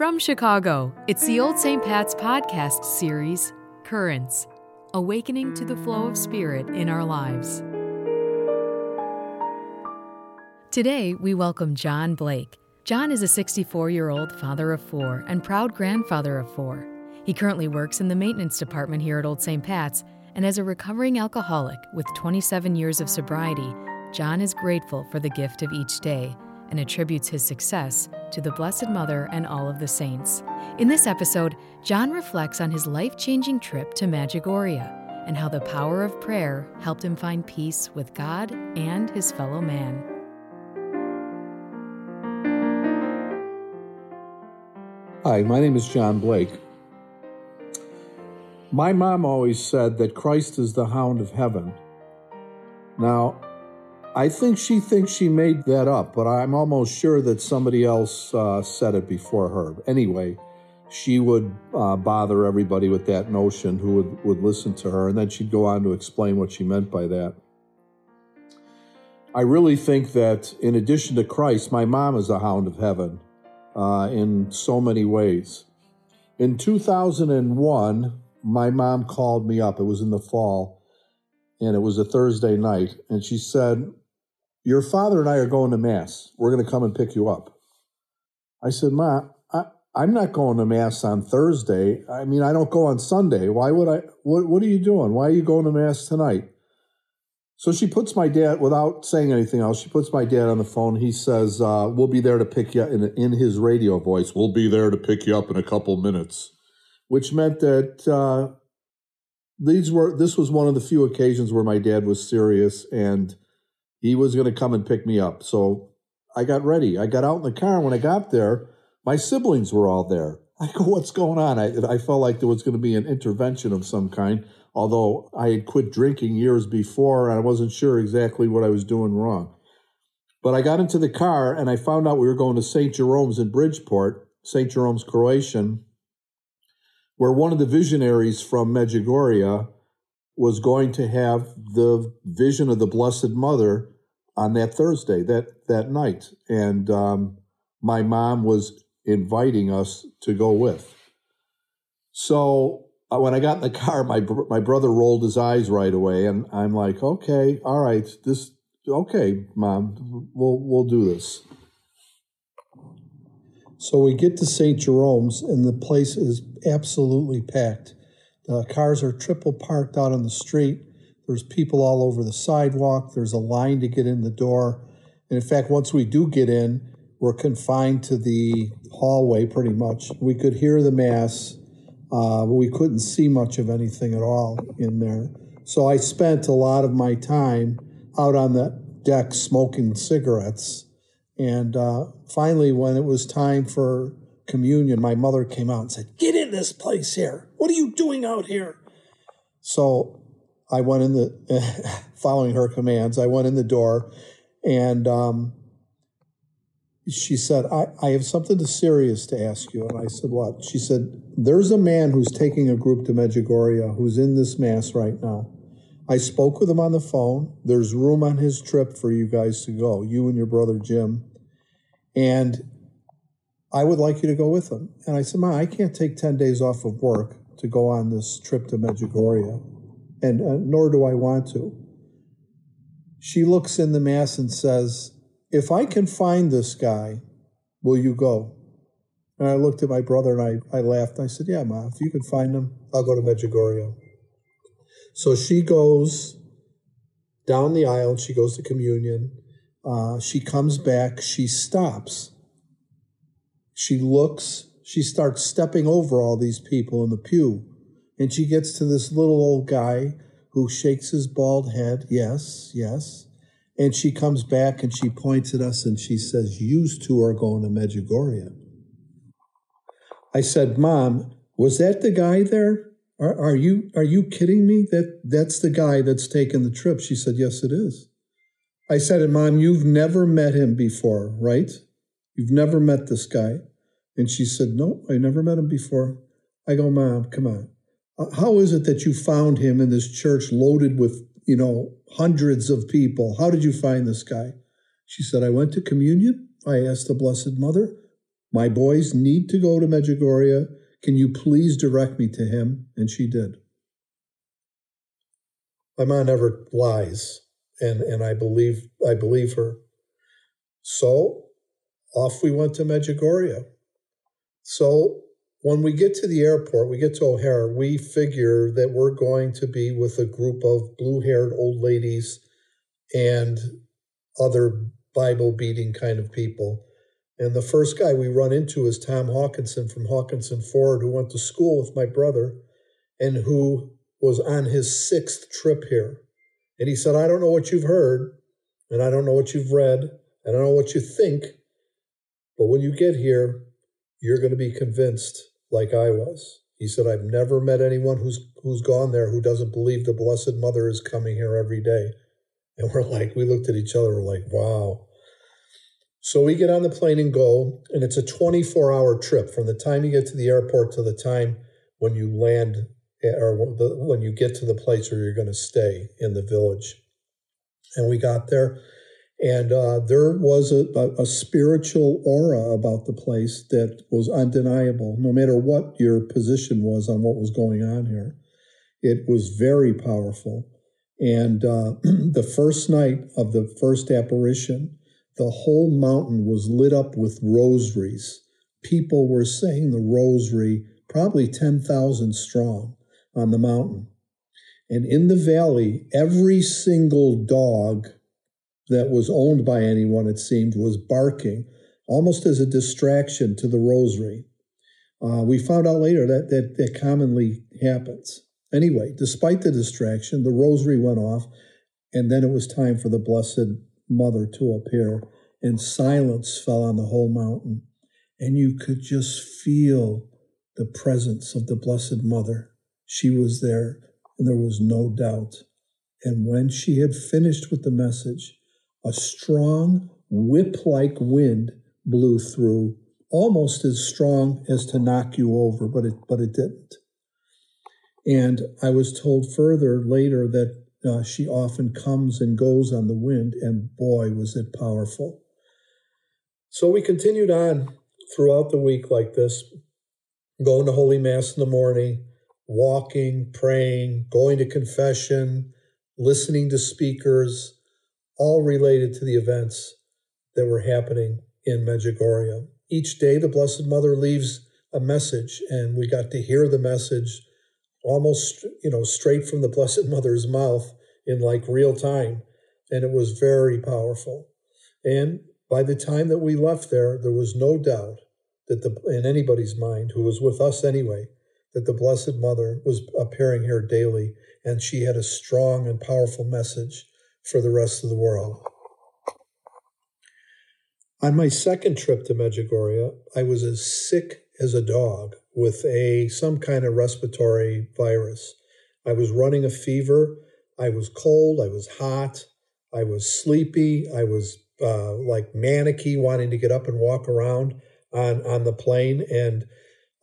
From Chicago, it's the Old St. Pat's podcast series, Currents Awakening to the Flow of Spirit in Our Lives. Today, we welcome John Blake. John is a 64 year old father of four and proud grandfather of four. He currently works in the maintenance department here at Old St. Pat's, and as a recovering alcoholic with 27 years of sobriety, John is grateful for the gift of each day and attributes his success to the Blessed Mother and all of the saints. In this episode, John reflects on his life changing trip to Medjugorje and how the power of prayer helped him find peace with God and his fellow man. Hi, my name is John Blake. My mom always said that Christ is the hound of heaven. Now, I think she thinks she made that up, but I'm almost sure that somebody else uh, said it before her. Anyway, she would uh, bother everybody with that notion who would, would listen to her, and then she'd go on to explain what she meant by that. I really think that in addition to Christ, my mom is a hound of heaven uh, in so many ways. In 2001, my mom called me up. It was in the fall, and it was a Thursday night, and she said, your father and I are going to Mass. We're going to come and pick you up. I said, Ma, I, I'm not going to Mass on Thursday. I mean, I don't go on Sunday. Why would I? What, what are you doing? Why are you going to Mass tonight? So she puts my dad, without saying anything else, she puts my dad on the phone. He says, uh, We'll be there to pick you up in, in his radio voice. We'll be there to pick you up in a couple minutes, which meant that uh, these were, this was one of the few occasions where my dad was serious and he was going to come and pick me up. So I got ready. I got out in the car. When I got there, my siblings were all there. I go, what's going on? I, I felt like there was going to be an intervention of some kind, although I had quit drinking years before and I wasn't sure exactly what I was doing wrong. But I got into the car and I found out we were going to St. Jerome's in Bridgeport, St. Jerome's Croatian, where one of the visionaries from Medjugorje was going to have the vision of the Blessed Mother on that Thursday, that that night, and um, my mom was inviting us to go with. So uh, when I got in the car, my my brother rolled his eyes right away, and I'm like, "Okay, all right, this okay, mom, we'll we'll do this." So we get to St. Jerome's, and the place is absolutely packed. Uh, cars are triple parked out on the street. There's people all over the sidewalk. There's a line to get in the door. And in fact, once we do get in, we're confined to the hallway pretty much. We could hear the mass, uh, but we couldn't see much of anything at all in there. So I spent a lot of my time out on the deck smoking cigarettes. And uh, finally, when it was time for communion, my mother came out and said, Get in this place here. What are you doing out here? So I went in the, following her commands, I went in the door and um, she said, I, I have something serious to ask you. And I said, What? She said, There's a man who's taking a group to Medjugorje who's in this mass right now. I spoke with him on the phone. There's room on his trip for you guys to go, you and your brother Jim. And I would like you to go with them. And I said, Ma, I can't take 10 days off of work to go on this trip to Medjugorje, and uh, nor do I want to. She looks in the mass and says, If I can find this guy, will you go? And I looked at my brother and I, I laughed. I said, Yeah, Ma, if you can find him, I'll go to Medjugorje. So she goes down the aisle, she goes to communion. Uh, she comes back, she stops she looks, she starts stepping over all these people in the pew. And she gets to this little old guy who shakes his bald head. Yes, yes. And she comes back and she points at us and she says, You two are going to Medjugorje. I said, Mom, was that the guy there? Are, are, you are you kidding me? That that's the guy that's taken the trip. She said, Yes, it is. I said, Mom, you've never met him before, right? You've never met this guy. And she said, No, I never met him before. I go, Mom, come on. Uh, how is it that you found him in this church loaded with, you know, hundreds of people? How did you find this guy? She said, I went to communion. I asked the Blessed Mother, My boys need to go to Medjugorje. Can you please direct me to him? And she did. My mom never lies, and, and I believe I believe her. So off we went to Medjugorje. So when we get to the airport, we get to O'Hare, we figure that we're going to be with a group of blue haired old ladies and other Bible beating kind of people. And the first guy we run into is Tom Hawkinson from Hawkinson Ford, who went to school with my brother and who was on his sixth trip here. And he said, I don't know what you've heard, and I don't know what you've read, and I don't know what you think, but when you get here, you're going to be convinced like I was. He said, I've never met anyone who's who's gone there who doesn't believe the Blessed Mother is coming here every day. And we're like, we looked at each other, we're like, wow. So we get on the plane and go, and it's a 24 hour trip from the time you get to the airport to the time when you land eh, or when you get to the place where you're going to stay in the village. And we got there, and uh, there was a, a, a, spiritual aura about the place that was undeniable, no matter what your position was on what was going on here. It was very powerful. And uh, the first night of the first apparition, the whole mountain was lit up with rosaries. People were saying the rosary, probably 10,000 strong on the mountain. And in the valley, every single dog that was owned by anyone, it seemed, was barking, almost as a distraction to the rosary. Uh, we found out later that, that that commonly happens. Anyway, despite the distraction, the rosary went off, and then it was time for the Blessed Mother to appear, and silence fell on the whole mountain. And you could just feel the presence of the Blessed Mother. She was there, and there was no doubt. And when she had finished with the message, a strong whip like wind blew through, almost as strong as to knock you over, but it, but it didn't. And I was told further later that uh, she often comes and goes on the wind, and boy, was it powerful. So we continued on throughout the week like this, going to Holy Mass in the morning, walking, praying, going to confession, listening to speakers, all related to the events that were happening in Medjugorje. Each day, the Blessed Mother leaves a message, and we got to hear the message almost, you know, straight from the Blessed Mother's mouth in like real time. And it was very powerful. And by the time that we left there, there was no doubt that the, in anybody's mind who was with us anyway, that the Blessed Mother was appearing here daily, and she had a strong and powerful message for the rest of the world. On my second trip to Medjugorje, I was as sick as a dog with a some kind of respiratory virus. I was running a fever. I was cold. I was hot. I was sleepy. I was uh, like manicky, wanting to get up and walk around on on the plane. And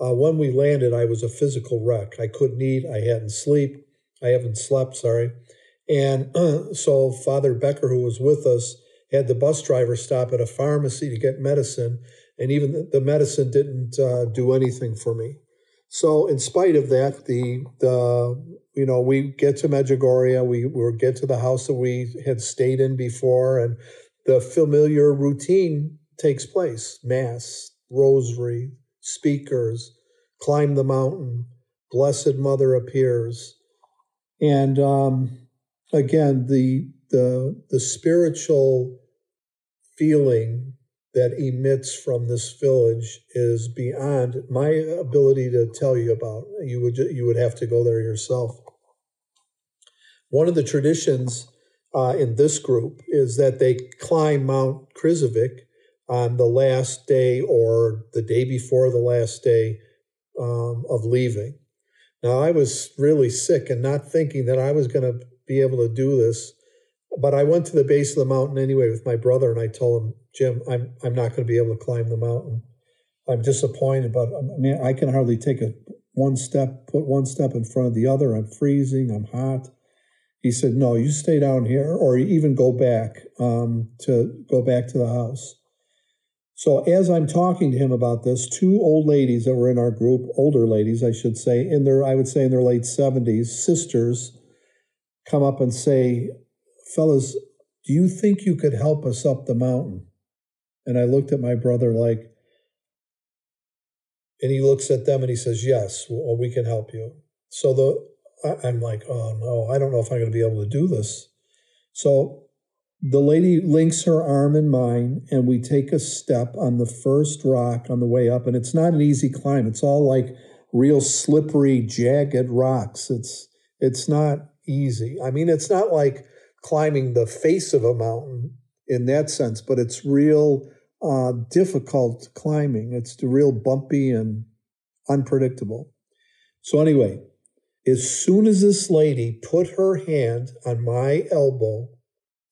uh, when we landed, I was a physical wreck. I couldn't eat. I hadn't sleep. I haven't slept. Sorry. And so Father Becker, who was with us, had the bus driver stop at a pharmacy to get medicine, and even the, the medicine didn't uh, do anything for me. So, in spite of that, the the you know we get to Medjugorje, we we get to the house that we had stayed in before, and the familiar routine takes place: mass, rosary, speakers, climb the mountain, Blessed Mother appears, and um, again the the the spiritual feeling that emits from this village is beyond my ability to tell you about. You would you would have to go there yourself. One of the traditions uh, in this group is that they climb Mount Krizevac on the last day or the day before the last day um, of leaving. Now, I was really sick and not thinking that I was going to be able to do this. But I went to the base of the mountain anyway with my brother, and I told him, Jim, I'm I'm not going to be able to climb the mountain. I'm disappointed, but I mean, I can hardly take a one step, put one step in front of the other. I'm freezing. I'm hot. He said, "No, you stay down here, or even go back um, to go back to the house." So as I'm talking to him about this, two old ladies that were in our group, older ladies, I should say, in their, I would say in their late 70s, sisters, come up and say, fellas, do you think you could help us up the mountain? And I looked at my brother like, and he looks at them and he says, yes, well, we can help you. So the, I'm like, oh no, I don't know if I'm going to be able to do this. So the lady links her arm in mine, and we take a step on the first rock on the way up. And it's not an easy climb. It's all like real slippery, jagged rocks. It's it's not easy. I mean, it's not like climbing the face of a mountain in that sense, but it's real uh, difficult climbing. It's real bumpy and unpredictable. So anyway, as soon as this lady put her hand on my elbow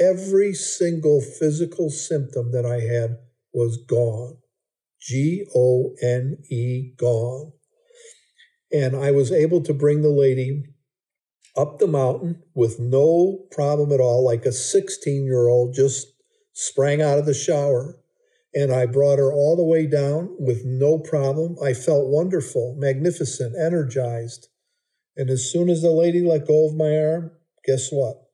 every single physical symptom that I had was gone. G O N E, gone. And I was able to bring the lady up the mountain with no problem at all, like a 16 year old just sprang out of the shower. And I brought her all the way down with no problem. I felt wonderful, magnificent, energized. And as soon as the lady let go of my arm, guess what?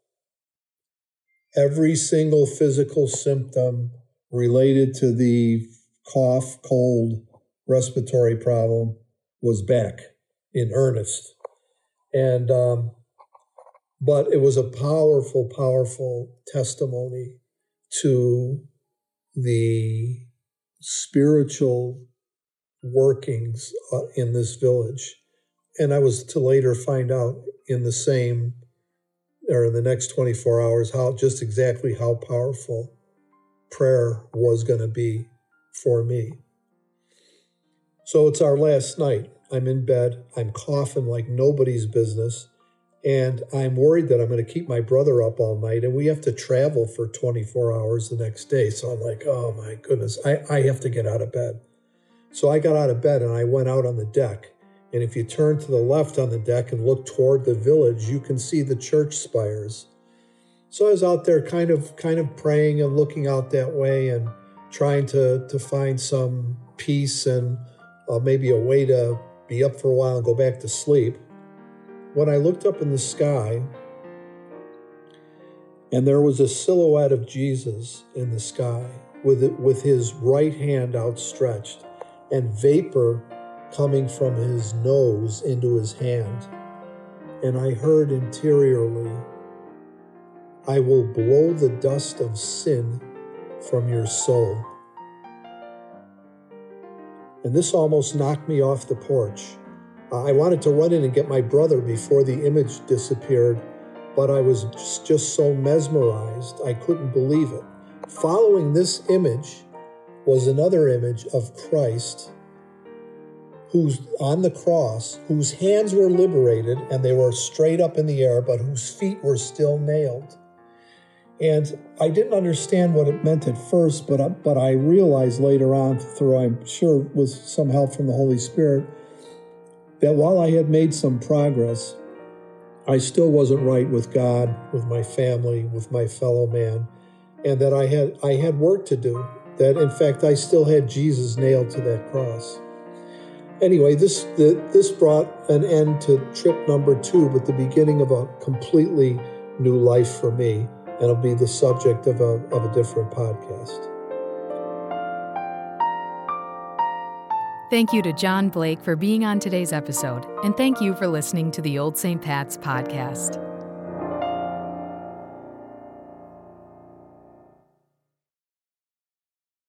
every single physical symptom related to the cough, cold, respiratory problem was back in earnest. And, um, but it was a powerful, powerful testimony to the spiritual workings uh, in this village. And I was to later find out in the same or in the next 24 hours how just exactly how powerful prayer was going to be for me. So it's our last night. I'm in bed. I'm coughing like nobody's business. And I'm worried that I'm going to keep my brother up all night. And we have to travel for 24 hours the next day. So I'm like, oh my goodness, I, I have to get out of bed. So I got out of bed and I went out on the deck. And if you turn to the left on the deck and look toward the village, you can see the church spires. So I was out there kind of kind of praying and looking out that way and trying to to find some peace and uh, maybe a way to be up for a while and go back to sleep. When I looked up in the sky, and there was a silhouette of Jesus in the sky with with his right hand outstretched and vapor coming from his nose into his hand. And I heard interiorly, I will blow the dust of sin from your soul. And this almost knocked me off the porch. I wanted to run in and get my brother before the image disappeared, but I was just so mesmerized, I couldn't believe it. Following this image was another image of Christ who's on the cross, whose hands were liberated and they were straight up in the air, but whose feet were still nailed. And I didn't understand what it meant at first, but but I realized later on, through I'm sure with some help from the Holy Spirit, that while I had made some progress, I still wasn't right with God, with my family, with my fellow man, and that I had I had work to do. That in fact I still had Jesus nailed to that cross anyway, this the, this brought an end to trip number two, but the beginning of a completely new life for me, and it'll be the subject of a of a different podcast. Thank you to John Blake for being on today's episode, and thank you for listening to the Old St. Pat's podcast.